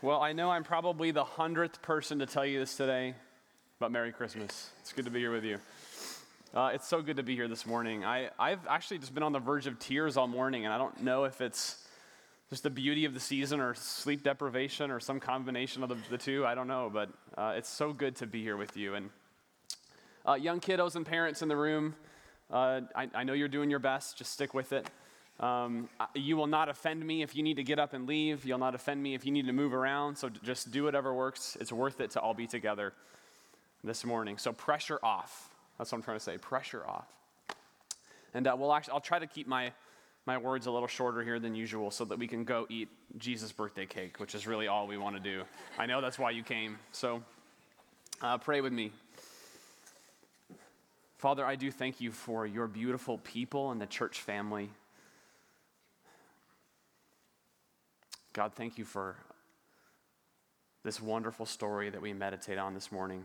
Well, I know I'm probably the hundredth person to tell you this today, but Merry Christmas. It's good to be here with you. Uh, it's so good to be here this morning. I, I've actually just been on the verge of tears all morning, and I don't know if it's just the beauty of the season or sleep deprivation or some combination of the, the two. I don't know, but uh, it's so good to be here with you. And uh, young kiddos and parents in the room, uh, I, I know you're doing your best. Just stick with it. Um, you will not offend me if you need to get up and leave. You'll not offend me if you need to move around. So just do whatever works. It's worth it to all be together this morning. So pressure off. That's what I'm trying to say. Pressure off. And uh, we'll actually, I'll try to keep my, my words a little shorter here than usual so that we can go eat Jesus' birthday cake, which is really all we want to do. I know that's why you came. So uh, pray with me. Father, I do thank you for your beautiful people and the church family. God, thank you for this wonderful story that we meditate on this morning.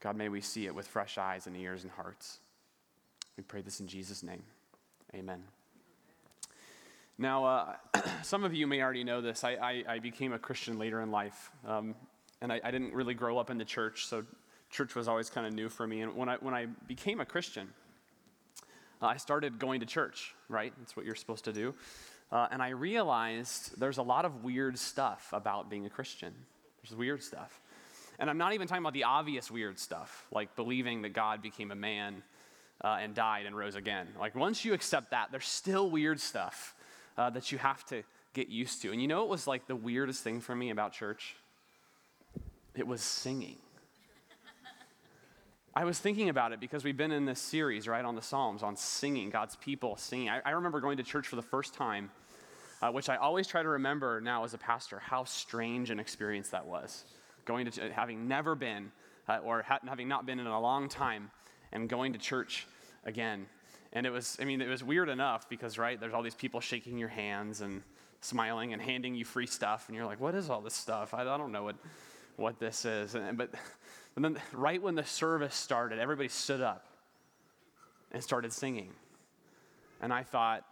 God, may we see it with fresh eyes and ears and hearts. We pray this in Jesus' name. Amen. Now, uh, some of you may already know this. I, I, I became a Christian later in life. Um, and I, I, didn't really grow up in the church, so church was always kind of new for me. And when I, when I became a Christian, uh, I started going to church, right? That's what you're supposed to do. Uh, and I realized there's a lot of weird stuff about being a Christian. There's weird stuff. And I'm not even talking about the obvious weird stuff, like believing that God became a man uh, and died and rose again. Like, once you accept that, there's still weird stuff uh, that you have to get used to. And you know what was like the weirdest thing for me about church? It was singing. I was thinking about it because we've been in this series, right, on the Psalms, on singing, God's people singing. I, I remember going to church for the first time uh, which I always try to remember now as a pastor how strange an experience that was. Going to, having never been, uh, or ha- having not been in a long time, and going to church again. And it was, I mean, it was weird enough because, right, there's all these people shaking your hands and smiling and handing you free stuff, and you're like, what is all this stuff? I, I don't know what, what this is. And, but right when the service started, everybody stood up and started singing. And I thought,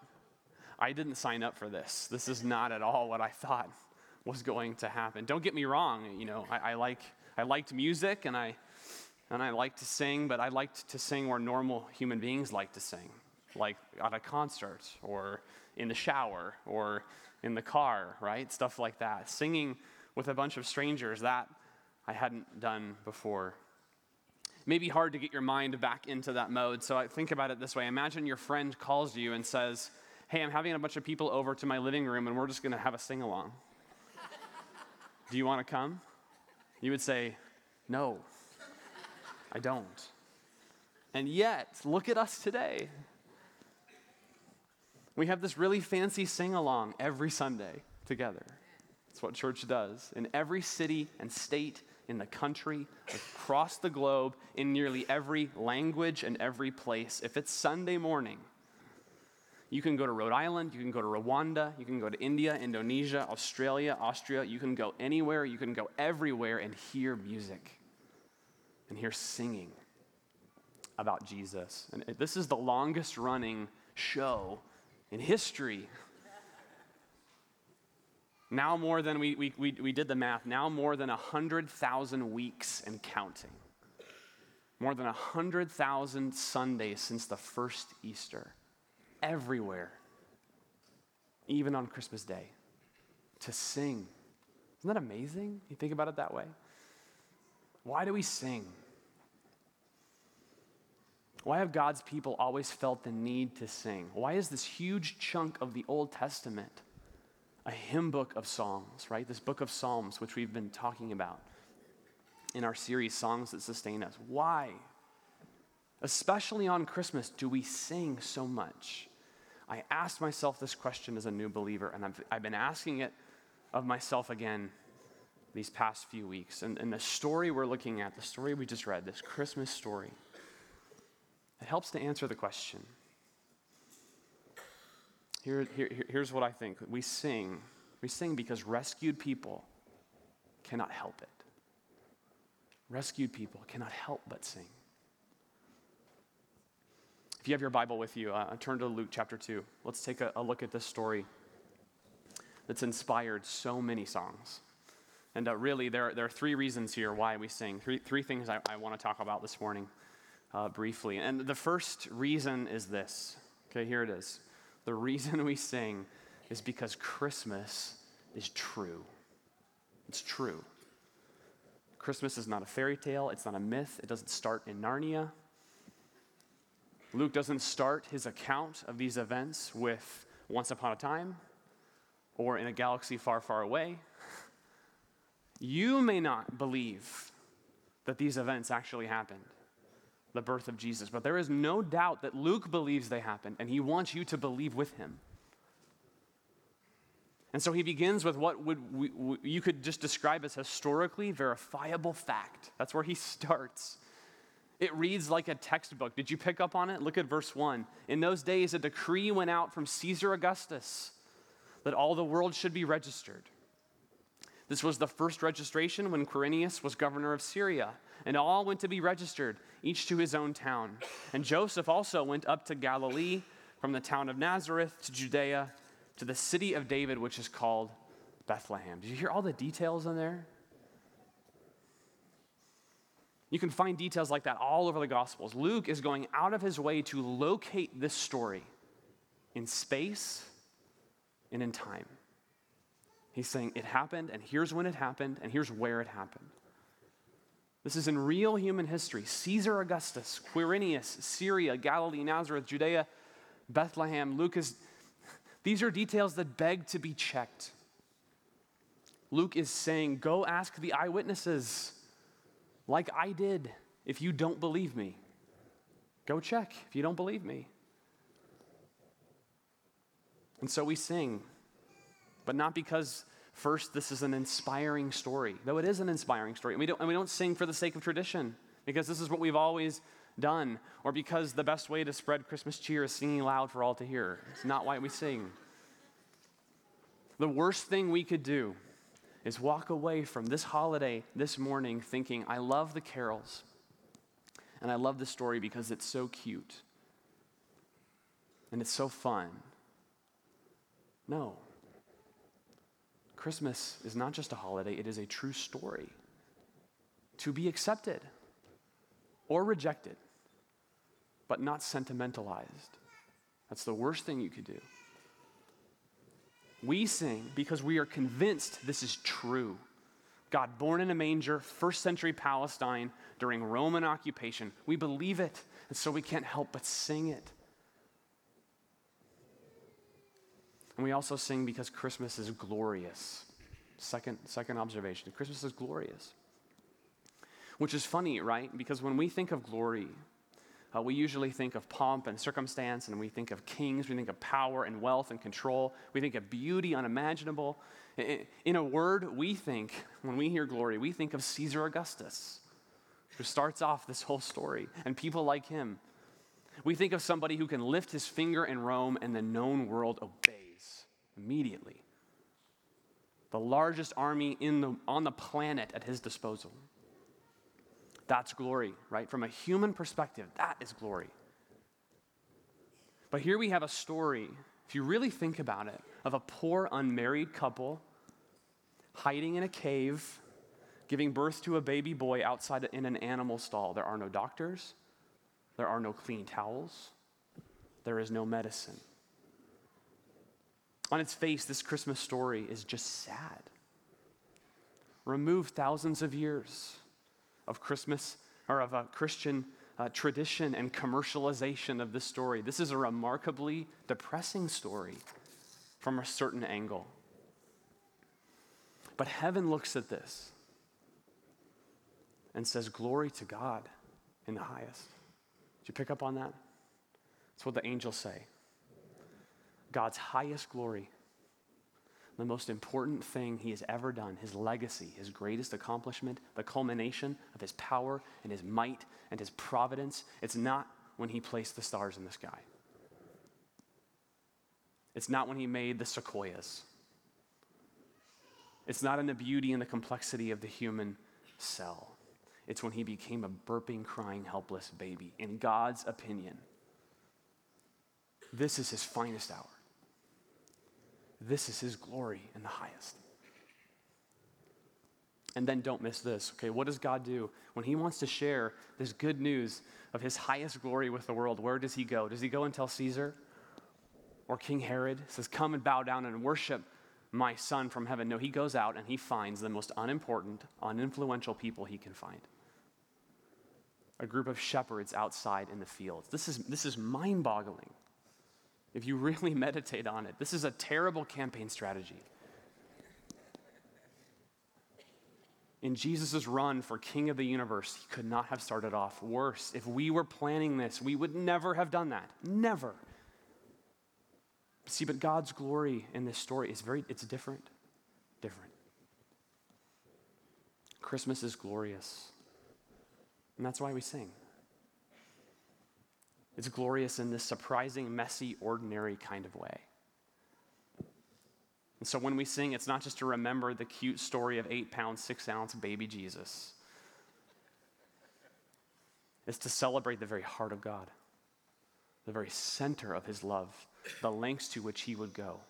I didn't sign up for this. This is not at all what I thought was going to happen. Don't get me wrong, you know, I, I like I liked music and I and I like to sing, but I liked to sing where normal human beings like to sing, like at a concert or in the shower or in the car, right? Stuff like that. Singing with a bunch of strangers, that I hadn't done before. Maybe hard to get your mind back into that mode. So I think about it this way. Imagine your friend calls you and says, hey, I'm having a bunch of people over to my living room and we're just going to have a sing along. Do you want to come? You would say, no, I don't. And yet, look at us today. We have this really fancy sing along every Sunday together. That's what church does. In every city and state in the country, across the globe, in nearly every language and every place, if it's Sunday morning, you can go to Rhode Island, you can go to Rwanda, you can go to India, Indonesia, Australia, Austria. You can go anywhere, you can go everywhere and hear music and hear singing about Jesus. And this is the longest running show in history. Now, more than we, we, we, we did the math, now more than 100,000 weeks and counting. More than 100,000 Sundays since the first Easter everywhere, even on Christmas Day, to sing. Isn't that amazing? You think about it that way? Why do we sing? Why have God's people always felt the need to sing? Why is this huge chunk of the Old Testament a hymn book of songs, right? This book of Psalms, which we've been talking about in our series, Songs That Sustain Us. Why? Especially on Christmas, do we sing so much? I asked myself this question as a new believer, and I've, I've been asking it of myself again these past few weeks. And, and the story we're looking at, the story we just read, this Christmas story, it helps to answer the question. Here, here, here's what I think we sing. We sing because rescued people cannot help it. Rescued people cannot help but sing. If you have your Bible with you, uh, turn to Luke chapter 2. Let's take a, a look at this story. that's inspired so many songs. And uh, really, there, there are three reasons here why we sing. Three, three things I, I want to talk about this morning uh, briefly. And the first reason is this. Okay, here it is. The reason we sing is because Christmas is true. It's true. Christmas is not a fairy tale, it's not a myth, it doesn't start in Narnia. Luke doesn't start his account of these events with once upon a time or in a galaxy far, far away. You may not believe that these events actually happened, the birth of Jesus, but there is no doubt that Luke believes they happened, and he wants you to believe with him. And so he begins with what would we, we, you could just describe as historically verifiable fact. That's where he starts. It reads like a textbook. Did you pick up on it? Look at verse 1. In those days, a decree went out from Caesar Augustus that all the world should be registered. This was the first registration when Quirinius was governor of Syria, and all went to be registered, each to his own town. And Joseph also went up to Galilee from the town of Nazareth to Judea to the city of David, which is called Bethlehem. Did you hear all the details in there? You can find details like that all over the Gospels. Luke is going out of his way to locate this story in space and in time. He's saying it happened, and here's when it happened, and here's where it happened. This is in real human history. Caesar Augustus, Quirinius, Syria, Galilee, Nazareth, Judea, Bethlehem. Lucas. these are details that beg to be checked. Luke is saying, Go ask the eyewitnesses, like I did, if you don't believe me. Go check if you don't believe me. And so we sing, but not because first this is an inspiring story, though it is an inspiring story. And we don't, and we don't sing for the sake of tradition, because this is what we've always done, or because the best way to spread Christmas cheer is singing loud for all to hear. It's not why we sing. The worst thing we could do is walk away from this holiday this morning thinking, I love the carols and I love the story because it's so cute and it's so fun. No. Christmas is not just a holiday, it is a true story to be accepted or rejected, but not sentimentalized. That's the worst thing you could do. We sing because we are convinced this is true. God born in a manger, first century Palestine during Roman occupation. We believe it, and so we can't help but sing it. And we also sing because Christmas is glorious. Second, second observation Christmas is glorious. Which is funny, right? Because when we think of glory, uh, we usually think of pomp and circumstance, and we think of kings, we think of power and wealth and control, we think of beauty unimaginable. In a word, we think, when we hear glory, we think of Caesar Augustus, who starts off this whole story, and people like him. We think of somebody who can lift his finger in Rome and the known world obeys immediately. The largest army in the, on the planet at his disposal. That's glory, right? From a human perspective, that is glory. But here we have a story, if you really think about it, of a poor unmarried couple hiding in a cave, giving birth to a baby boy outside in an animal stall. There are no doctors, there are no clean towels, there is no medicine. On its face, this Christmas story is just sad. Remove thousands of years of Christmas or of a Christian uh, tradition and commercialization of this story. This is a remarkably depressing story from a certain angle. But heaven looks at this and says, Glory to God in the highest. Did you pick up on that? That's what the angels say. God's highest glory the most important thing he has ever done, his legacy, his greatest accomplishment, the culmination of his power and his might and his providence. It's not when he placed the stars in the sky. It's not when he made the sequoias. It's not in the beauty and the complexity of the human cell. It's when he became a burping, crying, helpless baby. In God's opinion, this is his finest hour. This is his glory in the highest. And then don't miss this, okay? What does God do? When he wants to share this good news of his highest glory with the world, where does he go? Does he go and tell Caesar or King Herod? Says, Come and bow down and worship my son from heaven. No, he goes out and he finds the most unimportant, uninfluential people he can find. A group of shepherds outside in the fields. This is, this is mind boggling if you really meditate on it. This is a terrible campaign strategy. in Jesus' run for King of the universe, he could not have started off worse. If we were planning this, we would never have done that. Never. See, but God's glory in this story is very, it's different. Different. Christmas is glorious. And that's why we sing. It's glorious in this surprising, messy, ordinary kind of way. And so when we sing, it's not just to remember the cute story of eight pound, six ounce baby Jesus, it's to celebrate the very heart of God, the very center of his love, the lengths to which he would go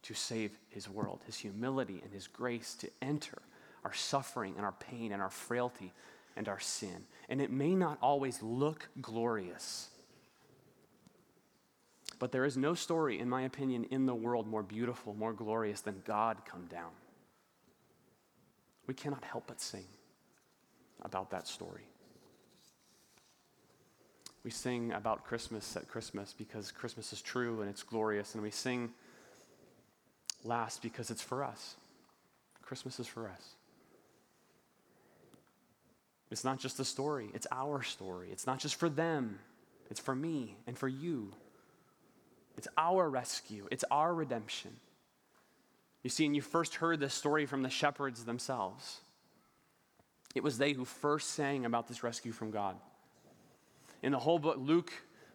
to save his world, his humility and his grace to enter our suffering and our pain and our frailty and our sin. And it may not always look glorious. But there is no story, in my opinion, in the world more beautiful, more glorious than God come down. We cannot help but sing about that story. We sing about Christmas at Christmas because Christmas is true and it's glorious, and we sing last because it's for us. Christmas is for us. It's not just a story, it's our story. It's not just for them, it's for me and for you. It's our rescue, it's our redemption. You see, and you first heard this story from the shepherds themselves. It was they who first sang about this rescue from God. In the whole book, Luke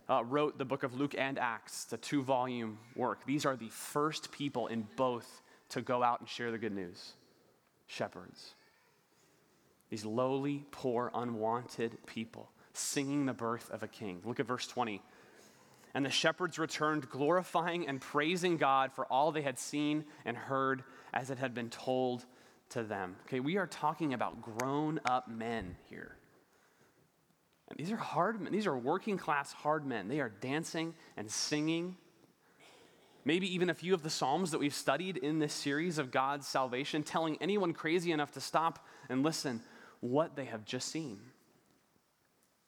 uh, wrote the book of Luke and Acts, the two volume work. These are the first people in both to go out and share the good news shepherds. These lowly, poor, unwanted people singing the birth of a king. Look at verse 20. And the shepherds returned, glorifying and praising God for all they had seen and heard as it had been told to them. Okay, we are talking about grown up men here. And these are hard men, these are working class hard men. They are dancing and singing. Maybe even a few of the Psalms that we've studied in this series of God's salvation, telling anyone crazy enough to stop and listen what they have just seen.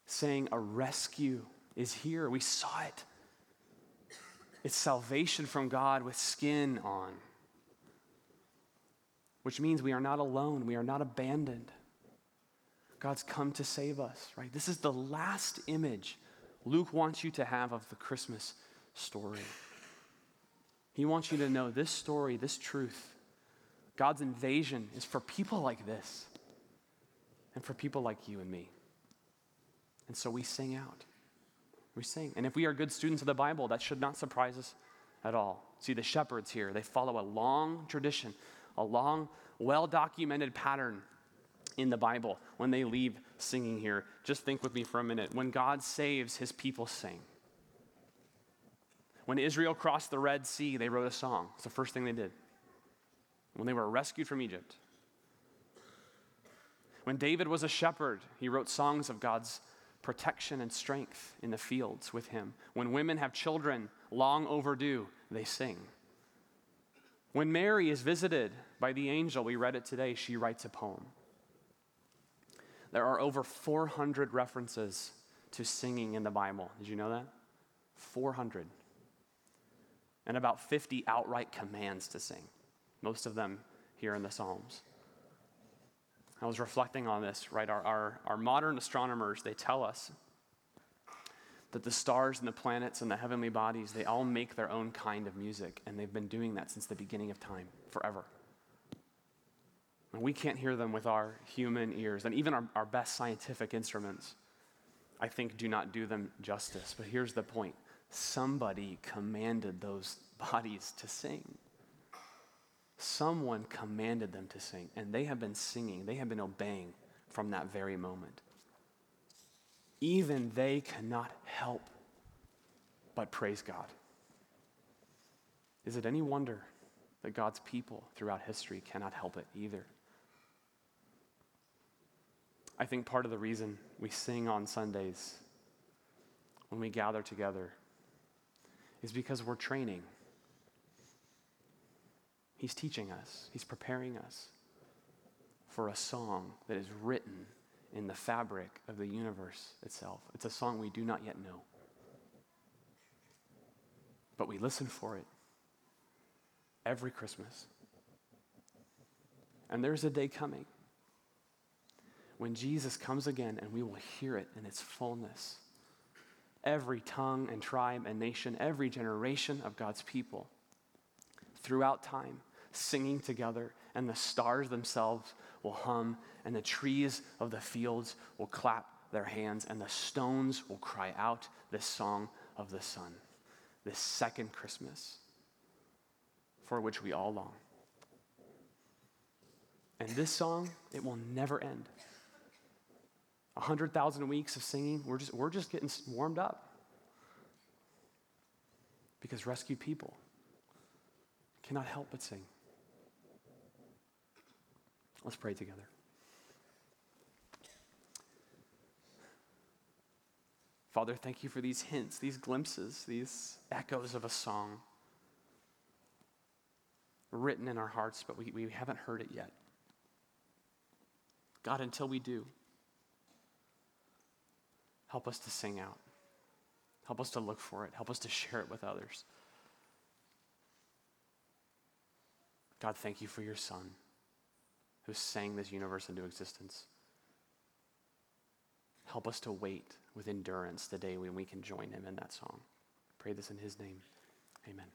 Saying, A rescue is here. We saw it. It's salvation from God with skin on, which means we are not alone, we are not abandoned. God's come to save us, right? This is the last image Luke wants you to have of the Christmas story. He wants you to know this story, this truth. God's invasion is for people like this and for people like you and me. And so we sing out. We sing. And if we are good students of the Bible, that should not surprise us at all. See, the shepherds here, they follow a long tradition, a long, well documented pattern in the Bible when they leave singing here. Just think with me for a minute. When God saves, his people sing. When Israel crossed the Red Sea, they wrote a song. It's the first thing they did. When they were rescued from Egypt. When David was a shepherd, he wrote songs of God's protection and strength in the fields with him. When women have children long overdue, they sing. When Mary is visited by the angel, we read it today, she writes a poem. There are over 400 references to singing in the Bible. Did you know that? 400. And about 50 outright commands to sing, most of them here in the Psalms. I was reflecting on this, right? Our, our, our modern astronomers, they tell us that the stars and the planets and the heavenly bodies, they all make their own kind of music, and they've been doing that since the beginning of time, forever. And we can't hear them with our human ears, and even our, our best scientific instruments, I think, do not do them justice. But here's the point somebody commanded those bodies to sing. Someone commanded them to sing, and they have been singing, they have been obeying from that very moment. Even they cannot help but praise God. Is it any wonder that God's people throughout history cannot help it either. I think part of the reason we sing on Sundays when we gather together is because we're training. He's teaching us, He's preparing us for a song that is written in the fabric of the universe itself. It's a song we do not yet know. But we listen for it every Christmas. And there's a day coming when Jesus comes again and we will hear it in its fullness. Every tongue and tribe and nation, every generation of God's people throughout time singing together, and the stars themselves will hum, and the trees of the fields will clap their hands, and the stones will cry out this song of the sun, this second Christmas for which we all long. And this song, it will never end. A hundred thousand weeks of singing, we're just, we're just getting warmed up. Because rescued people cannot help but sing. Let's pray together. Father, thank you for these hints, these glimpses, these echoes of a song written in our hearts, but we, we haven't heard it yet. God, until we do, help us to sing out. Help us to look for it. Help us to share it with others. God, thank you for your Son who sang this universe into existence. Help us to wait with endurance the day when we can join him in that song. Pray this in his name. Amen.